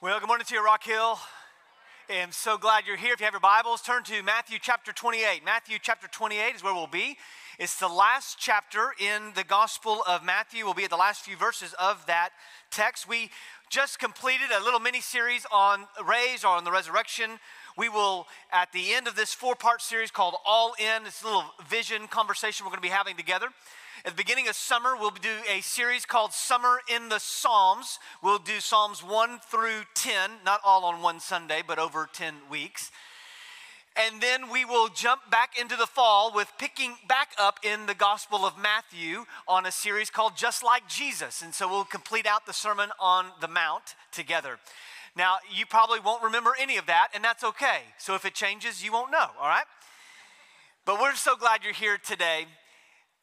Well, good morning to you, Rock Hill. I'm so glad you're here. If you have your Bibles, turn to Matthew chapter 28. Matthew chapter 28 is where we'll be. It's the last chapter in the Gospel of Matthew. We'll be at the last few verses of that text. We just completed a little mini series on raise or on the resurrection. We will, at the end of this four part series called All In, this little vision conversation we're going to be having together. At the beginning of summer, we'll do a series called Summer in the Psalms. We'll do Psalms 1 through 10, not all on one Sunday, but over 10 weeks. And then we will jump back into the fall with picking back up in the Gospel of Matthew on a series called Just Like Jesus. And so we'll complete out the Sermon on the Mount together. Now, you probably won't remember any of that, and that's okay. So if it changes, you won't know, all right? But we're so glad you're here today.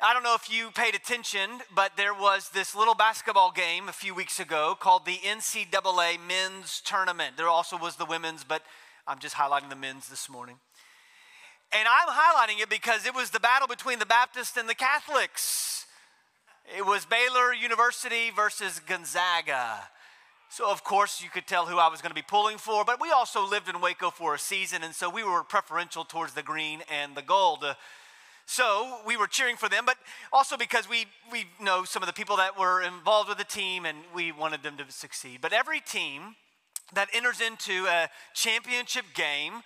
I don't know if you paid attention, but there was this little basketball game a few weeks ago called the NCAA Men's Tournament. There also was the women's, but I'm just highlighting the men's this morning. And I'm highlighting it because it was the battle between the Baptists and the Catholics. It was Baylor University versus Gonzaga. So, of course, you could tell who I was going to be pulling for, but we also lived in Waco for a season, and so we were preferential towards the green and the gold. So we were cheering for them, but also because we, we know some of the people that were involved with the team and we wanted them to succeed. But every team that enters into a championship game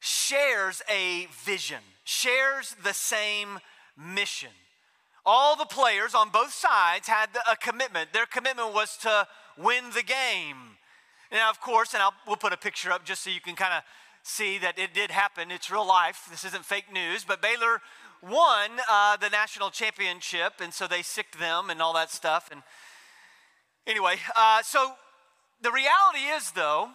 shares a vision, shares the same mission. All the players on both sides had a commitment. Their commitment was to win the game. Now, of course, and I'll, we'll put a picture up just so you can kind of see that it did happen. It's real life. This isn't fake news. But Baylor won uh, the national championship, and so they sicked them and all that stuff. And anyway, uh, so the reality is, though,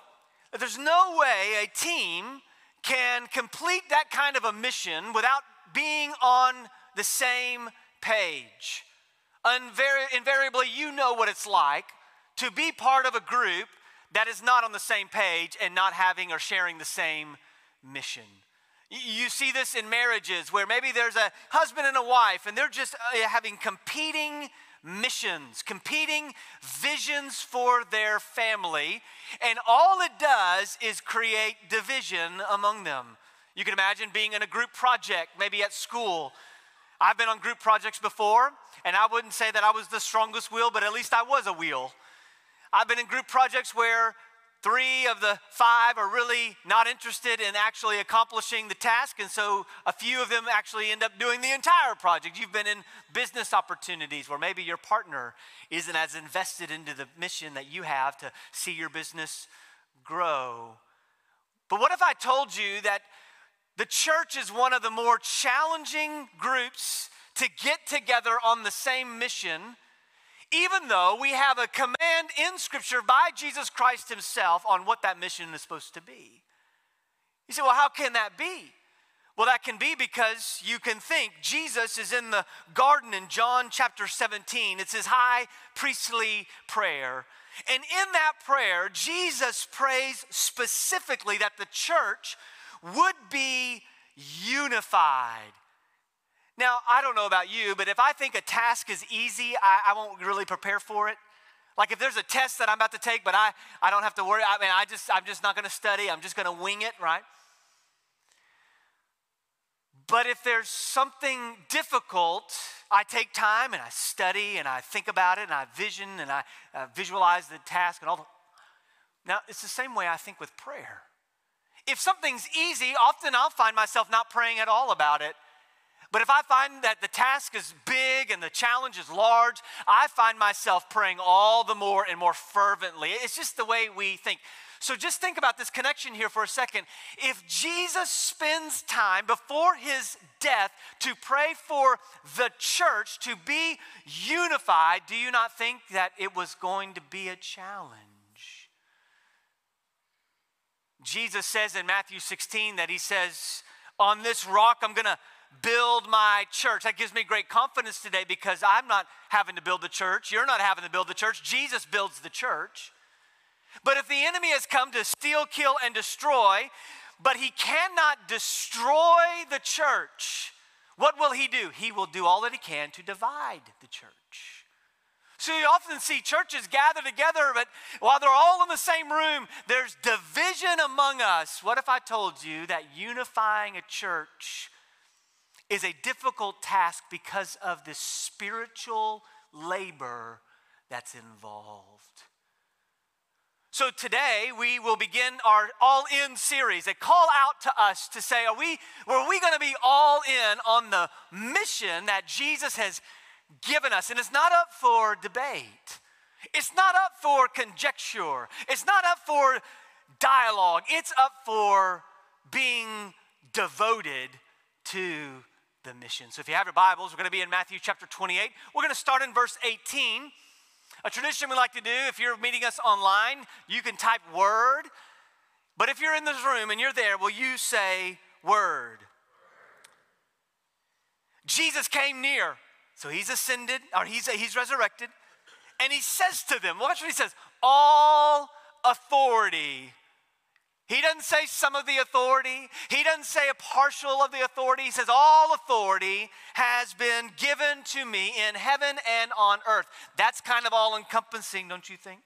that there's no way a team can complete that kind of a mission without being on the same page. Unvari- invariably, you know what it's like to be part of a group that is not on the same page and not having or sharing the same mission. You see this in marriages where maybe there's a husband and a wife and they're just uh, having competing missions, competing visions for their family, and all it does is create division among them. You can imagine being in a group project, maybe at school. I've been on group projects before, and I wouldn't say that I was the strongest wheel, but at least I was a wheel. I've been in group projects where Three of the five are really not interested in actually accomplishing the task, and so a few of them actually end up doing the entire project. You've been in business opportunities where maybe your partner isn't as invested into the mission that you have to see your business grow. But what if I told you that the church is one of the more challenging groups to get together on the same mission? Even though we have a command in Scripture by Jesus Christ Himself on what that mission is supposed to be. You say, well, how can that be? Well, that can be because you can think Jesus is in the garden in John chapter 17. It's his high priestly prayer. And in that prayer, Jesus prays specifically that the church would be unified. Now, I don't know about you, but if I think a task is easy, I, I won't really prepare for it. Like if there's a test that I'm about to take, but I, I don't have to worry, I mean, I just, I'm just not going to study, I'm just going to wing it, right? But if there's something difficult, I take time and I study and I think about it and I vision and I uh, visualize the task and all the. Now, it's the same way I think with prayer. If something's easy, often I'll find myself not praying at all about it but if I find that the task is big and the challenge is large, I find myself praying all the more and more fervently. It's just the way we think. So just think about this connection here for a second. If Jesus spends time before his death to pray for the church to be unified, do you not think that it was going to be a challenge? Jesus says in Matthew 16 that he says, On this rock I'm going to build my church. That gives me great confidence today because I'm not having to build the church. You're not having to build the church. Jesus builds the church. But if the enemy has come to steal, kill, and destroy, but he cannot destroy the church, what will he do? He will do all that he can to divide the church. So you often see churches gather together, but while they're all in the same room, there's division among us. What if I told you that unifying a church is a difficult task because of the spiritual labor that's involved? So today we will begin our all in series, a call out to us to say, are we, were we going to be all in on the mission that Jesus has given us? And it's not up for debate. It's not up for conjecture. It's not up for dialogue. It's up for being devoted to the mission. So if you have your Bibles, we're going to be in Matthew chapter 28. We're going to start in verse 18. A tradition we like to do, if you're meeting us online, you can type word. But if you're in this room and you're there, will you say word? Jesus came near. So he's ascended, or he's, he's resurrected. And he says to them, watch what he says all authority he doesn't say some of the authority. He doesn't say a partial of the authority. He says, All authority has been given to me in heaven and on earth. That's kind of all encompassing, don't you think?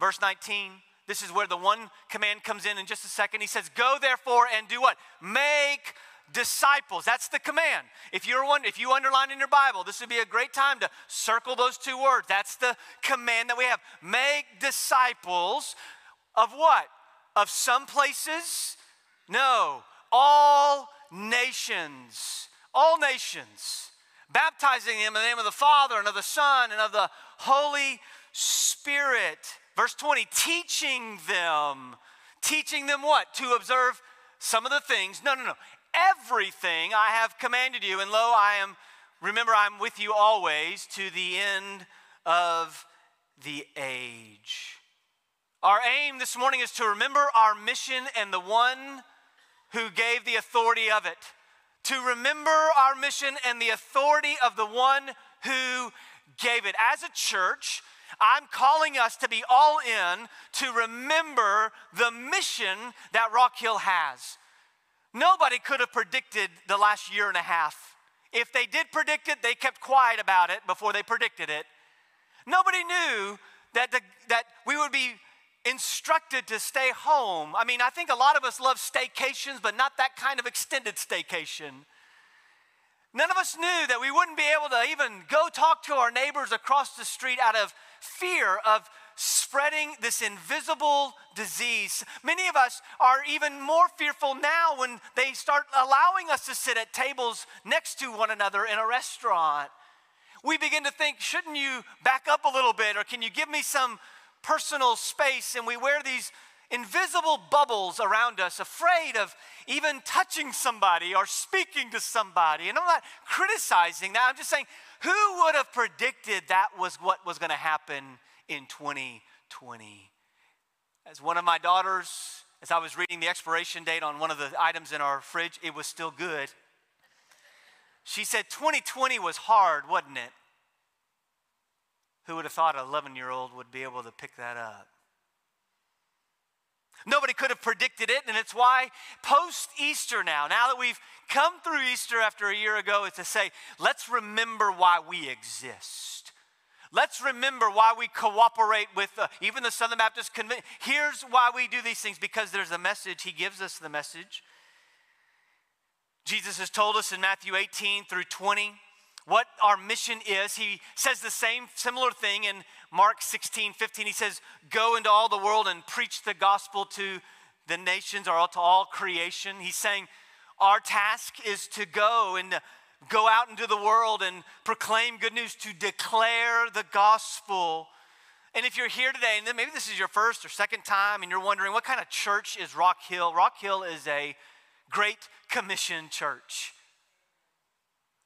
Verse 19, this is where the one command comes in in just a second. He says, Go therefore and do what? Make disciples. That's the command. If you're one, if you underline in your Bible, this would be a great time to circle those two words. That's the command that we have. Make disciples of what? Of some places? No, all nations. All nations. Baptizing them in the name of the Father and of the Son and of the Holy Spirit. Verse 20, teaching them. Teaching them what? To observe some of the things. No, no, no. Everything I have commanded you, and lo, I am, remember, I'm with you always to the end of the age. Our aim this morning is to remember our mission and the one who gave the authority of it. To remember our mission and the authority of the one who gave it. As a church, I'm calling us to be all in to remember the mission that Rock Hill has. Nobody could have predicted the last year and a half. If they did predict it, they kept quiet about it before they predicted it. Nobody knew that, the, that we would be instructed to stay home. I mean, I think a lot of us love staycations, but not that kind of extended staycation. None of us knew that we wouldn't be able to even go talk to our neighbors across the street out of fear of spreading this invisible disease. Many of us are even more fearful now when they start allowing us to sit at tables next to one another in a restaurant. We begin to think, shouldn't you back up a little bit, or can you give me some personal space and we wear these invisible bubbles around us, afraid of even touching somebody or speaking to somebody. And I'm not criticizing that. I'm just saying, who would have predicted that was what was going to happen in 2020? As one of my daughters, as I was reading the expiration date on one of the items in our fridge, it was still good. She said, 2020 was hard, wasn't it? Who would have thought an 11 year old would be able to pick that up? Nobody could have predicted it, and it's why post Easter now, now that we've come through Easter after a year ago, is to say, let's remember why we exist. Let's remember why we cooperate with uh, even the Southern Baptist Convention. Here's why we do these things because there's a message. He gives us the message. Jesus has told us in Matthew 18 through 20 what our mission is. He says the same similar thing in Mark 16, 15. He says, Go into all the world and preach the gospel to the nations or to all creation. He's saying, Our task is to go and go out into the world and proclaim good news, to declare the gospel. And if you're here today, and then maybe this is your first or second time, and you're wondering what kind of church is Rock Hill? Rock Hill is a Great Commission church.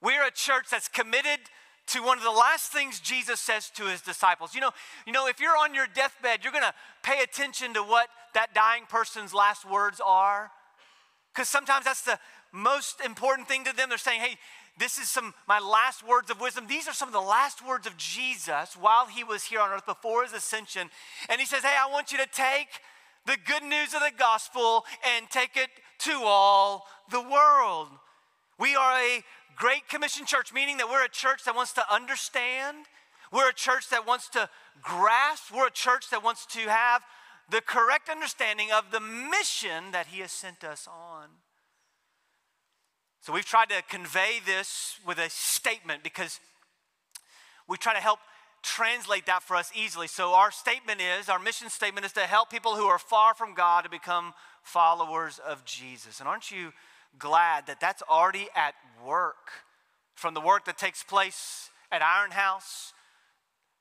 We're a church that's committed to one of the last things Jesus says to his disciples. You know, you know if you're on your deathbed, you're going to pay attention to what that dying person's last words are cuz sometimes that's the most important thing to them. They're saying, "Hey, this is some my last words of wisdom. These are some of the last words of Jesus while he was here on earth before his ascension." And he says, "Hey, I want you to take the good news of the gospel and take it to all the world." We are a Great Commission Church, meaning that we're a church that wants to understand, We're a church that wants to grasp, we're a church that wants to have the correct understanding of the mission that He has sent us on. So we've tried to convey this with a statement because we try to help translate that for us easily. So our statement is, our mission statement is to help people who are far from God to become followers of Jesus. And aren't you glad that that's already at work? From the work that takes place at Iron House,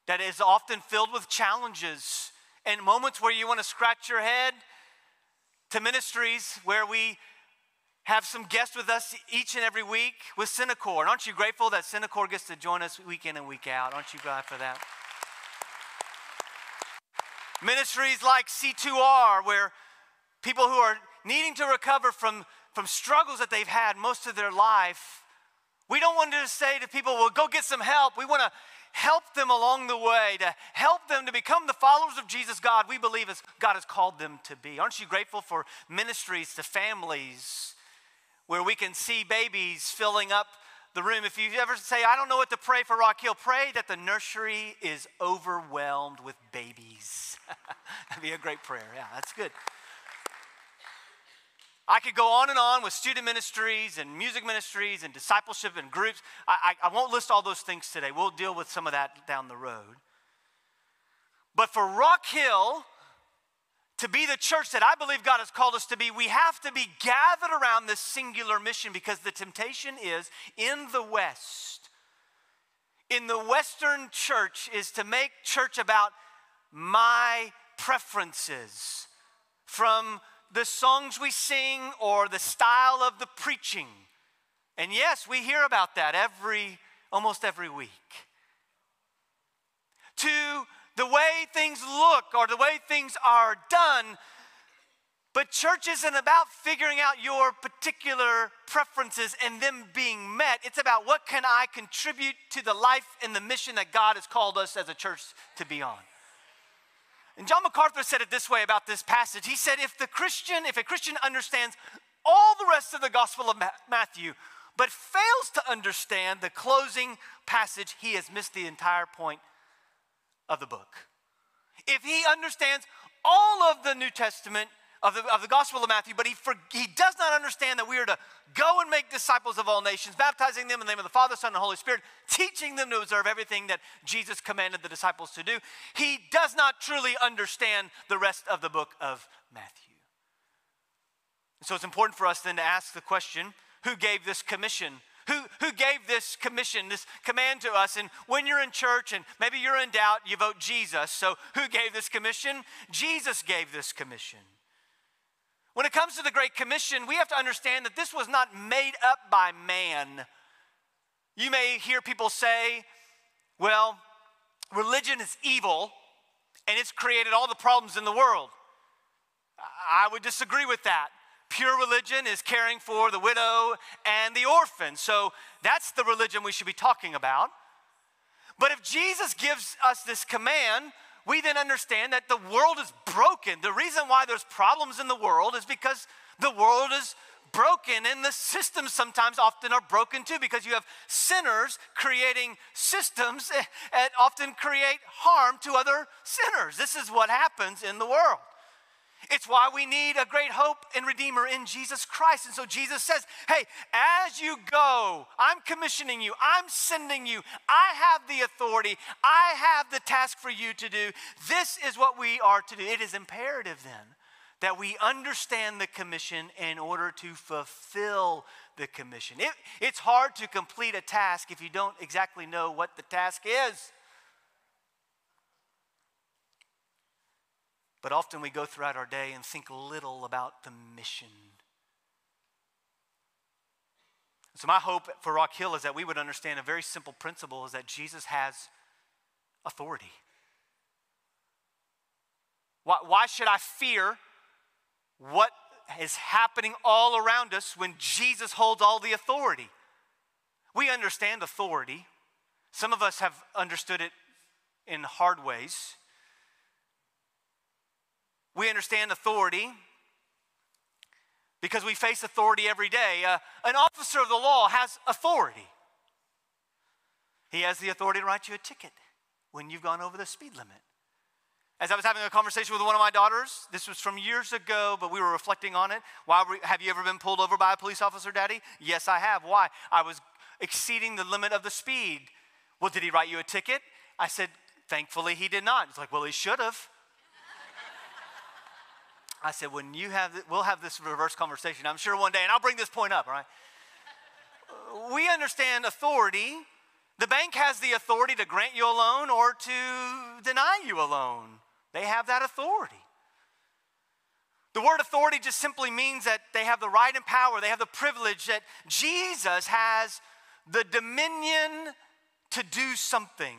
that is often filled with challenges and moments where you want to scratch your head, to ministries where we have some guests with us each and every week with Synacor. And aren't you grateful that Synacor gets to join us week in and week out? Aren't you glad for that? Ministries like C2R, where people who are needing to recover from, from struggles that they've had most of their life, we don't want to say to people, well, go get some help. We want to help them along the way, to help them to become the followers of Jesus God we believe as God has called them to be. Aren't you grateful for ministries to families where we can see babies filling up the room. If you ever say, I don't know what to pray for Rock Hill, pray that the nursery is overwhelmed with babies. That'd be a great prayer. Yeah, that's good. I could go on and on with student ministries and music ministries and discipleship and groups. I, I, I won't list all those things today. We'll deal with some of that down the road. But for Rock Hill, to be the church that I believe God has called us to be, we have to be gathered around this singular mission because the temptation is in the West, in the Western church, is to make church about my preferences from the songs we sing or the style of the preaching. And yes, we hear about that every almost every week. To the way things look or the way things are done. But church isn't about figuring out your particular preferences and them being met. It's about what can I contribute to the life and the mission that God has called us as a church to be on. And John MacArthur said it this way about this passage. He said, if the Christian, if a Christian understands all the rest of the Gospel of Matthew, but fails to understand the closing passage, he has missed the entire point of the book. If he understands all of the New Testament, of the, of the Gospel of Matthew, but he, for, he does not understand that we are to go and make disciples of all nations, baptizing them in the name of the Father, Son, and Holy Spirit, teaching them to observe everything that Jesus commanded the disciples to do. He does not truly understand the rest of the book of Matthew. So it's important for us then to ask the question who gave this commission who, who gave this commission, this command to us. And when you're in church and maybe you're in doubt, you vote Jesus. So who gave this commission? Jesus gave this commission. When it comes to the Great Commission, we have to understand that this was not made up by man. You may hear people say, well, religion is evil and it's created all the problems in the world. I would disagree with that. Pure religion is caring for the widow and the orphan. So that's the religion we should be talking about. But if Jesus gives us this command, we then understand that the world is broken. The reason why there's problems in the world is because the world is broken and the systems sometimes often are broken too because you have sinners creating systems that often create harm to other sinners. This is what happens in the world. It's why we need a great hope and redeemer in Jesus Christ. And so Jesus says, Hey, as you go, I'm commissioning you, I'm sending you, I have the authority, I have the task for you to do. This is what we are to do. It is imperative then that we understand the commission in order to fulfill the commission. It, it's hard to complete a task if you don't exactly know what the task is. But often we go throughout our day and think little about the mission. So, my hope for Rock Hill is that we would understand a very simple principle is that Jesus has authority. Why, why should I fear what is happening all around us when Jesus holds all the authority? We understand authority. Some of us have understood it in hard ways. We understand authority because we face authority every day. Uh, an officer of the law has authority. He has the authority to write you a ticket. when you've gone over the speed limit. As I was having a conversation with one of my daughters, this was from years ago, but we were reflecting on it. Why have you ever been pulled over by a police officer, Daddy? Yes, I have. Why? I was exceeding the limit of the speed. Well, did he write you a ticket? I said, thankfully he did not. He's like, well, he should have. I said, when you have, we'll have this reverse conversation, I'm sure one day, and I'll bring this point up, all right? we understand authority. The bank has the authority to grant you a loan or to deny you a loan. They have that authority. The word authority just simply means that they have the right and power, they have the privilege that Jesus has the dominion to do something.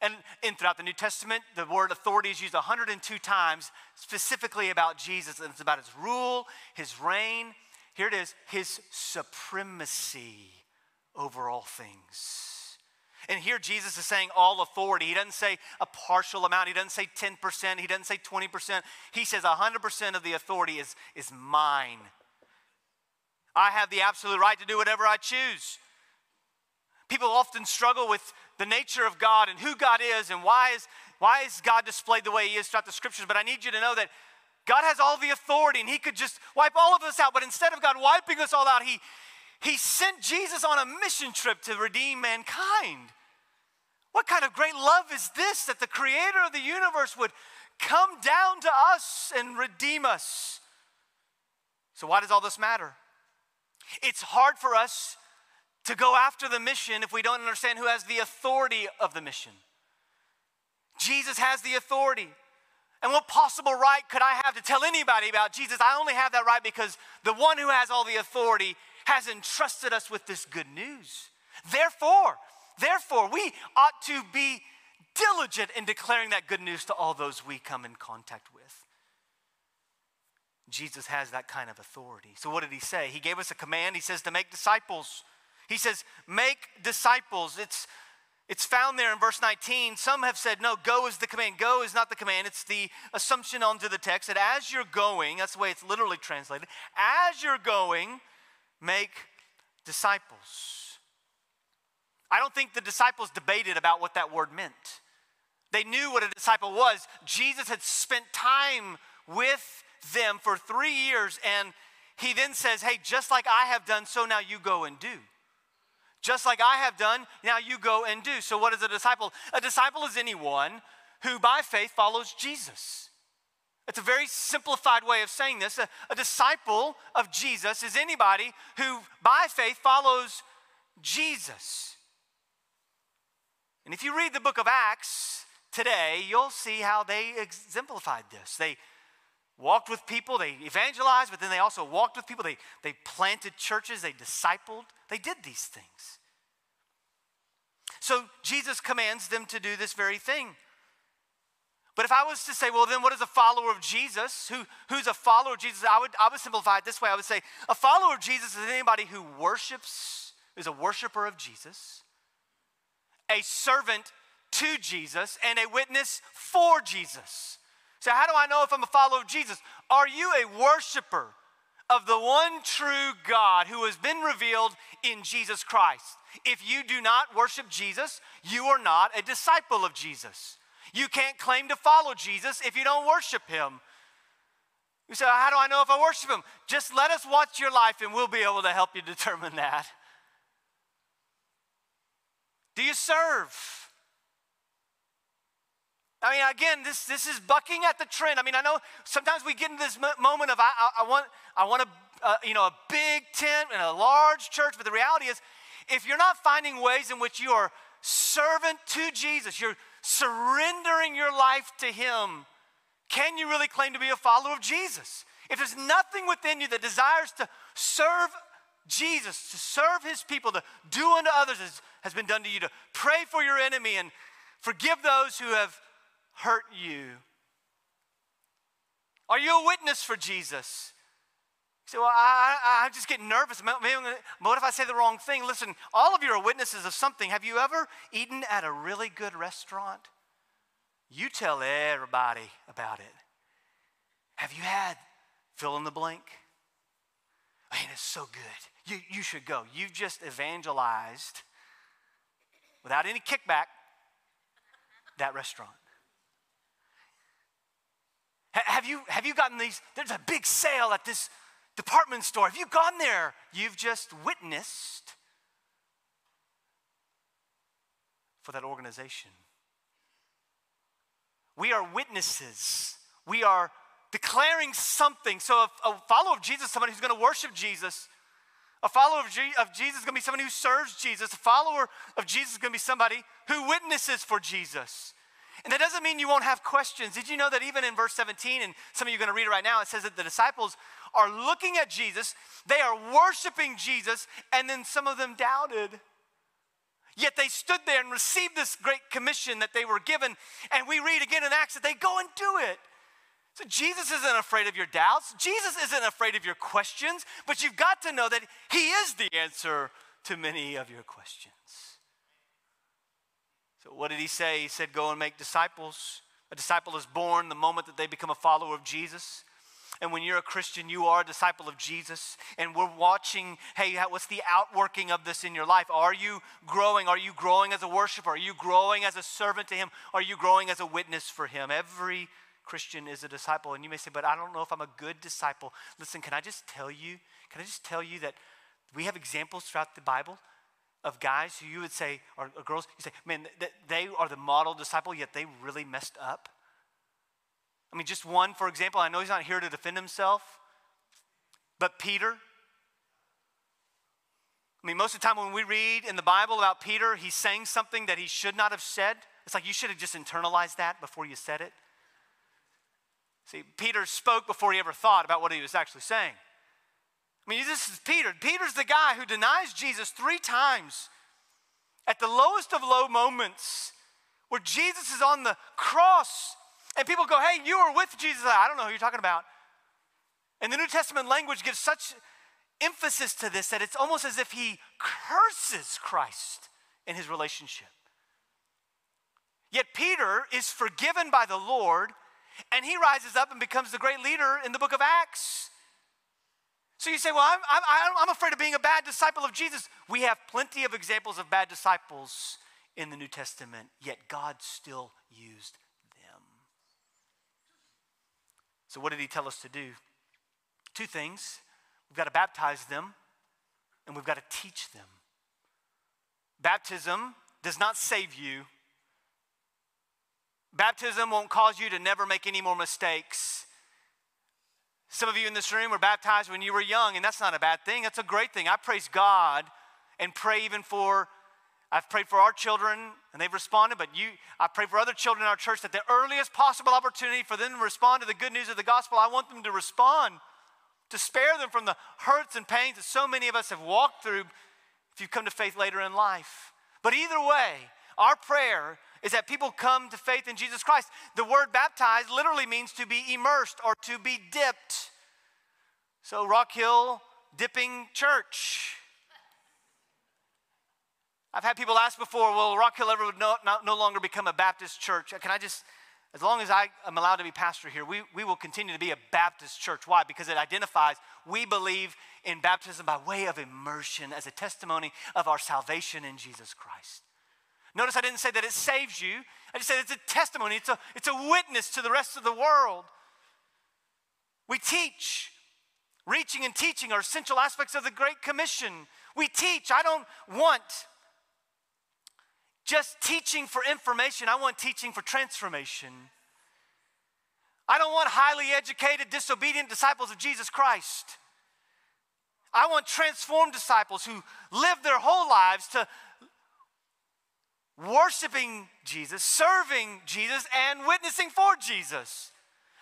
And in throughout the New Testament, the word authority is used 102 times specifically about Jesus. And it's about his rule, his reign. Here it is, his supremacy over all things. And here Jesus is saying all authority. He doesn't say a partial amount. He doesn't say 10%. He doesn't say 20%. He says 100% of the authority is, is mine. I have the absolute right to do whatever I choose. People often struggle with the nature of God and who God is and why is, why is God displayed the way He is throughout the scriptures. But I need you to know that God has all the authority and He could just wipe all of us out. But instead of God wiping us all out, He, he sent Jesus on a mission trip to redeem mankind. What kind of great love is this that the creator of the universe would come down to us and redeem us? So, why does all this matter? It's hard for us to go after the mission if we don't understand who has the authority of the mission. Jesus has the authority. And what possible right could I have to tell anybody about Jesus? I only have that right because the one who has all the authority has entrusted us with this good news. Therefore, Therefore, we ought to be diligent in declaring that good news to all those we come in contact with. Jesus has that kind of authority. So, what did he say? He gave us a command. He says to make disciples. He says, make disciples. It's, it's found there in verse 19. Some have said, no, go is the command. Go is not the command. It's the assumption onto the text that as you're going, that's the way it's literally translated, as you're going, make disciples. I don't think the disciples debated about what that word meant. They knew what a disciple was. Jesus had spent time with them for three years, and he then says, Hey, just like I have done, so now you go and do. Just like I have done, now you go and do. So, what is a disciple? A disciple is anyone who by faith follows Jesus. It's a very simplified way of saying this. A, a disciple of Jesus is anybody who by faith follows Jesus. And if you read the book of Acts today, you'll see how they exemplified this. They walked with people, they evangelized, but then they also walked with people. They, they planted churches, they discipled, they did these things. So Jesus commands them to do this very thing. But if I was to say, well, then what is a follower of Jesus? Who, who's a follower of Jesus? I would, I would simplify it this way. I would say a follower of Jesus is anybody who worships, is a worshiper of Jesus, a servant to Jesus and a witness for Jesus. So, how do I know if I'm a follower of Jesus? Are you a worshiper of the one true God who has been revealed in Jesus Christ? If you do not worship Jesus, you are not a disciple of Jesus. You can't claim to follow Jesus if you don't worship him. You say, How do I know if I worship him? Just let us watch your life and we'll be able to help you determine that. Do you serve? I mean, again, this, this is bucking at the trend. I mean, I know sometimes we get into this moment of I, I, I want, I want a, uh, you know, a big tent and a large church, but the reality is, if you're not finding ways in which you are servant to Jesus, you're surrendering your life to Him, can you really claim to be a follower of Jesus? If there's nothing within you that desires to serve Jesus, to serve His people, to do unto others as has been done to you, to pray for your enemy and forgive those who have hurt you. Are you a witness for Jesus? You say, well, I, I, I just get nervous. Gonna, what if I say the wrong thing? Listen, all of you are witnesses of something. Have you ever eaten at a really good restaurant? You tell everybody about it. Have you had fill in the blank? Man, it's so good. You, you should go. You've just evangelized without any kickback that restaurant? Have you, have you gotten these? There's a big sale at this department store. Have you gone there? You've just witnessed for that organization. We are witnesses. We are declaring something. So, a, a follower of Jesus, somebody who's going to worship Jesus, a follower of, G- of Jesus is going to be somebody who serves Jesus. A follower of Jesus is going to be somebody who witnesses for Jesus. And that doesn't mean you won't have questions. Did you know that even in verse 17, and some of you are going to read it right now, it says that the disciples are looking at Jesus, they are worshiping Jesus, and then some of them doubted. Yet they stood there and received this great commission that they were given. And we read again in Acts that they go and do it. So Jesus isn't afraid of your doubts. Jesus isn't afraid of your questions, but you've got to know that He is the answer to many of your questions. So, what did He say? He said, Go and make disciples. A disciple is born the moment that they become a follower of Jesus. And when you're a Christian, you are a disciple of Jesus. And we're watching, hey, what's the outworking of this in your life? Are you growing? Are you growing as a worshiper? Are you growing as a servant to Him? Are you growing as a witness for Him? Every Christian is a disciple. And you may say, but I don't know if I'm a good disciple. Listen, can I just tell you, can I just tell you that we have examples throughout the Bible of guys who you would say, or, girls, you say, man, th- they are the model disciple, yet they really messed up. I mean, just one, for example, I know he's not here to defend himself, but Peter. I mean, most of the time when we read in the Bible about Peter, he's saying something that he should not have said. It's like you should have just internalized that before you said it. See, Peter spoke before he ever thought about what he was actually saying. I mean, this is Peter. Peter's the guy who denies Jesus three times at the lowest of low moments where Jesus is on the cross and people go, hey, you were with Jesus. I don't know who you're talking about. And the New Testament language gives such emphasis to this that it's almost as if he curses Christ in his relationship. Yet Peter is forgiven by the Lord and he rises up and becomes the great leader in the book of Acts. So you say, well, I'm, I'm, I'm afraid of being a bad disciple of Jesus. We have plenty of examples of bad disciples in the New Testament, yet God still used them. So, what did he tell us to do? Two things. We've got to baptize them, and we've got to teach them. Baptism does not save you, Baptism won't cause you to never make any more mistakes. Some of you in this room were baptized when you were young, and that's not a bad thing. That's a great thing. I praise God and pray even for, I've prayed for our children, and they've responded, but you, I pray for other children in our church that the earliest possible opportunity for them to respond to the good news of the gospel, I want them to respond, to spare them from the hurts and pains that so many of us have walked through if you've come to faith later in life. But either way, our prayer is that people come to faith in Jesus Christ. The word baptized literally means to be immersed or to be dipped. So, Rock Hill Dipping Church. I've had people ask before, will Rock Hill ever no, no, longer become a Baptist church? Can I just, as long as I am allowed to be pastor here, we, we will continue to be a Baptist church. Why? Because it identifies we believe in baptism by way of immersion as a testimony of our salvation in Jesus Christ. Notice I didn't say that it saves you. I just said it's a testimony, it's a, it's a witness to the rest of the world. We teach. Reaching and teaching are essential aspects of the Great Commission. We teach. I don't want just teaching for information, I want teaching for transformation. I don't want highly educated, disobedient disciples of Jesus Christ. I want transformed disciples who live their whole lives to worshiping Jesus, serving Jesus, and witnessing for Jesus.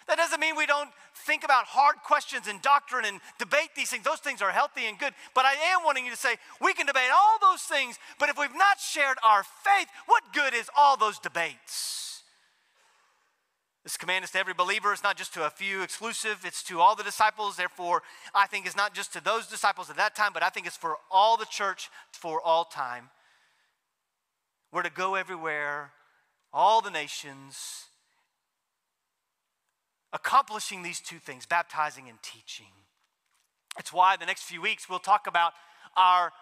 That doesn't mean we don't think about hard questions and doctrine and debate these things. Those things are healthy and good. But I am wanting you to say, we can debate all those things, but if we've not shared our faith, what good is all those debates? This command is to every believer. It's not just to a few exclusive, it's to all the disciples. Therefore, I think it's not just to those disciples at that time, but I think it's for all the church for all time. We're to go everywhere, all the nations, accomplishing these two things baptizing and teaching. It's why the next few weeks we'll talk about our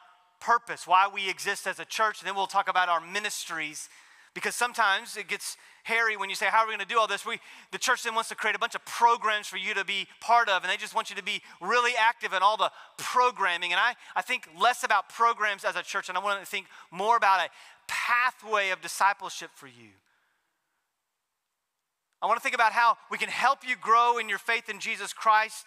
purpose, why we exist as a church, and then we'll talk about our ministries. Because sometimes it gets hairy when you say, How are we going to do all this? We, the church then wants to create a bunch of programs for you to be part of, and they just want you to be really active in all the programming. And I, I think less about programs as a church, and I want to think more about a pathway of discipleship for you. I want to think about how we can help you grow in your faith in Jesus Christ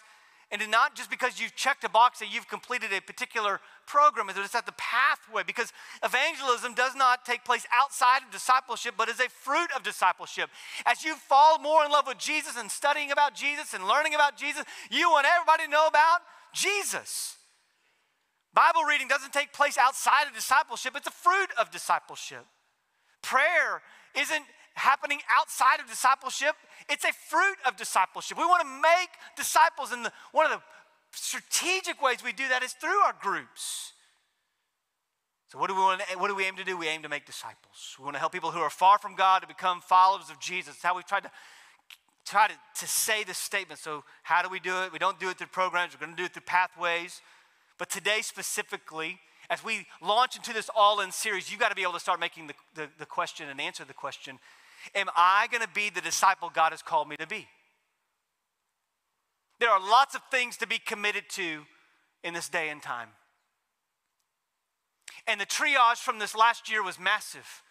and not just because you've checked a box that you've completed a particular program, it's at the pathway. Because evangelism does not take place outside of discipleship, but is a fruit of discipleship. As you fall more in love with Jesus and studying about Jesus and learning about Jesus, you want everybody to know about Jesus. Bible reading doesn't take place outside of discipleship, it's a fruit of discipleship. Prayer isn't happening outside of discipleship, it's a fruit of discipleship. We want to make disciples, and the, one of the strategic ways we do that is through our groups. So, what do we want? To, what do we aim to do? We aim to make disciples. We want to help people who are far from God to become followers of Jesus. That's how we've tried to try to, to say this statement. So, how do we do it? We don't do it through programs. We're going to do it through pathways. But today, specifically, as we launch into this all-in series, you've got to be able to start making the, the, the question and answer the question Am I going to be the disciple God has called me to be? There are lots of things to be committed to in this day and time. And the triage from this last year was massive.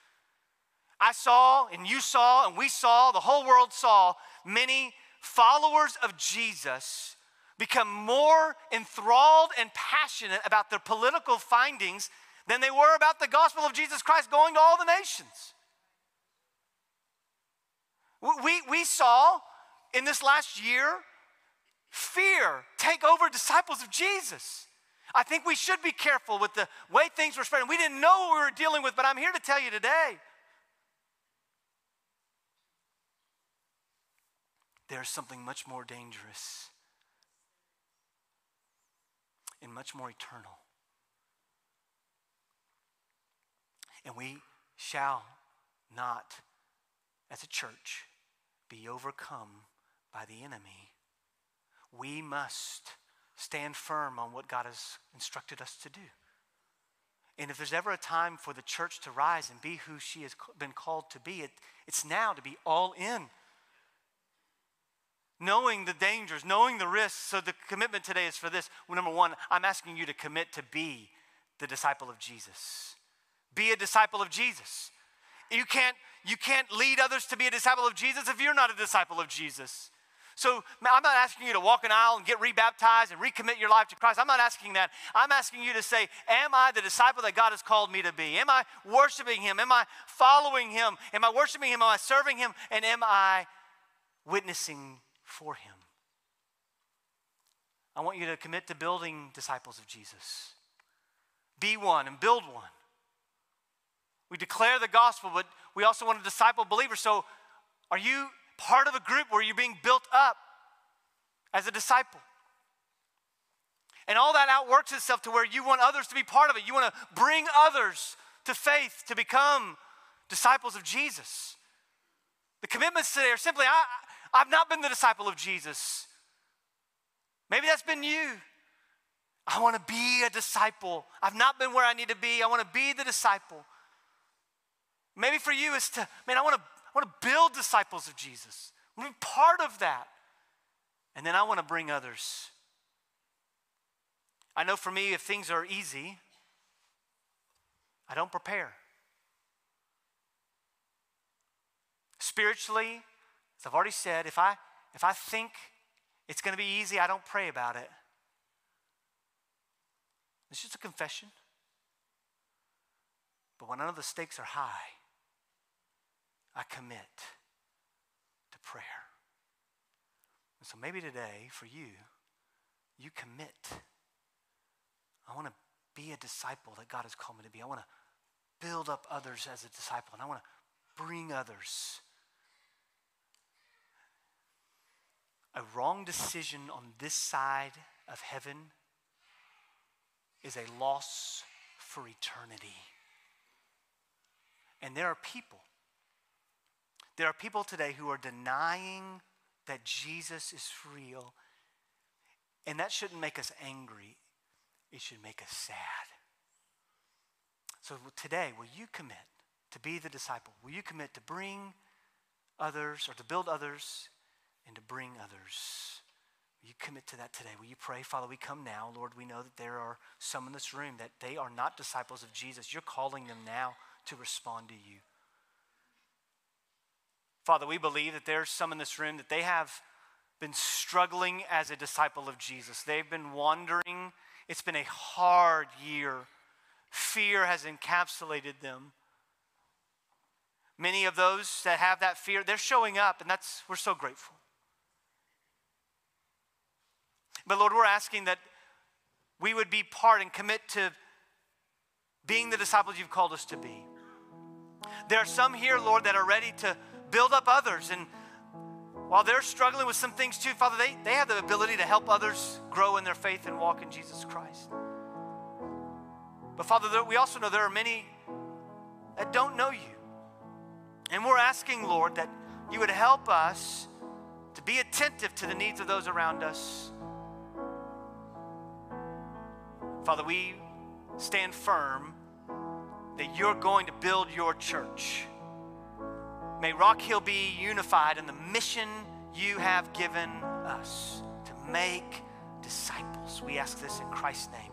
I saw, and you saw, and we saw, the whole world saw many followers of Jesus become more enthralled and passionate about their political findings than they were about the gospel of Jesus Christ going to all the nations. We, we saw in this last year fear take over disciples of Jesus. I think we should be careful with the way things were spreading. We didn't know what we were dealing with, but I'm here to tell you today there's something much more dangerous and much more eternal. And we shall not as a church be overcome by the enemy, we must stand firm on what God has instructed us to do. And if there's ever a time for the church to rise and be who she has been called to be, it, it's now to be all in. Knowing the dangers, knowing the risks. So the commitment today is for this. Well, number one, I'm asking you to commit to be the disciple of Jesus. Be a disciple of Jesus. You can't, you can't lead others to be a disciple of Jesus if you're not a disciple of Jesus. So I'm not asking you to walk an aisle and get rebaptized and recommit your life to Christ. I'm not asking that. I'm asking you to say, Am I the disciple that God has called me to be? Am I worshiping Him? Am I following Him? Am I worshiping Him? Am I serving Him? And am I witnessing for Him? I want you to commit to building disciples of Jesus. Be one and build one. We declare the gospel, but we also want to disciple believers. So, are you part of a group where you're being built up as a disciple? And all that outworks itself to where you want others to be part of it. You want to bring others to faith to become disciples of Jesus. The commitments today are simply I, I've not been the disciple of Jesus. Maybe that's been you. I want to be a disciple. I've not been where I need to be. I want to be the disciple. Maybe for you is to, man, I want to, I want to build disciples of Jesus. I want to be part of that. And then I want to bring others. I know for me, if things are easy, I don't prepare. Spiritually, as I've already said, if I if I think it's going to be easy, I don't pray about it. It's just a confession. But when I know the stakes are high, I commit to prayer. And so maybe today, for you, you commit. I want to be a disciple that God has called me to be. I want to build up others as a disciple, and I want to bring others. A wrong decision on this side of heaven is a loss for eternity. And there are people there are people today who are denying that Jesus is real. And that shouldn't make us angry, it should make us sad. So today, will you commit to be the disciple? Will you commit to bring others or to build others and to bring others? Will you commit to that today? Will you pray? Father, we come now. Lord, we know that there are some in this room that they are not disciples of Jesus. You're calling them now to respond to you. Father, we believe that there's some in this room that they have been struggling as a disciple of Jesus. They've been wandering. It's been a hard year. Fear has encapsulated them. Many of those that have that fear, they're showing up, and that's we're so grateful. But Lord, we're asking that we would be part and commit to being the disciples you've called us to be. There are some here, Lord, that are ready to build up others. And while they're struggling with some things too, Father, they, they have the ability to help others grow in their faith and walk in Jesus Christ. But Father, we also know there are many that don't know you. And we're asking, Lord, that you would help us to be attentive to the needs of those around us. Father, we stand firm that you're going to build your church. May Rock Hill be unified in the mission you have given us to make disciples. We ask this in Christ's name.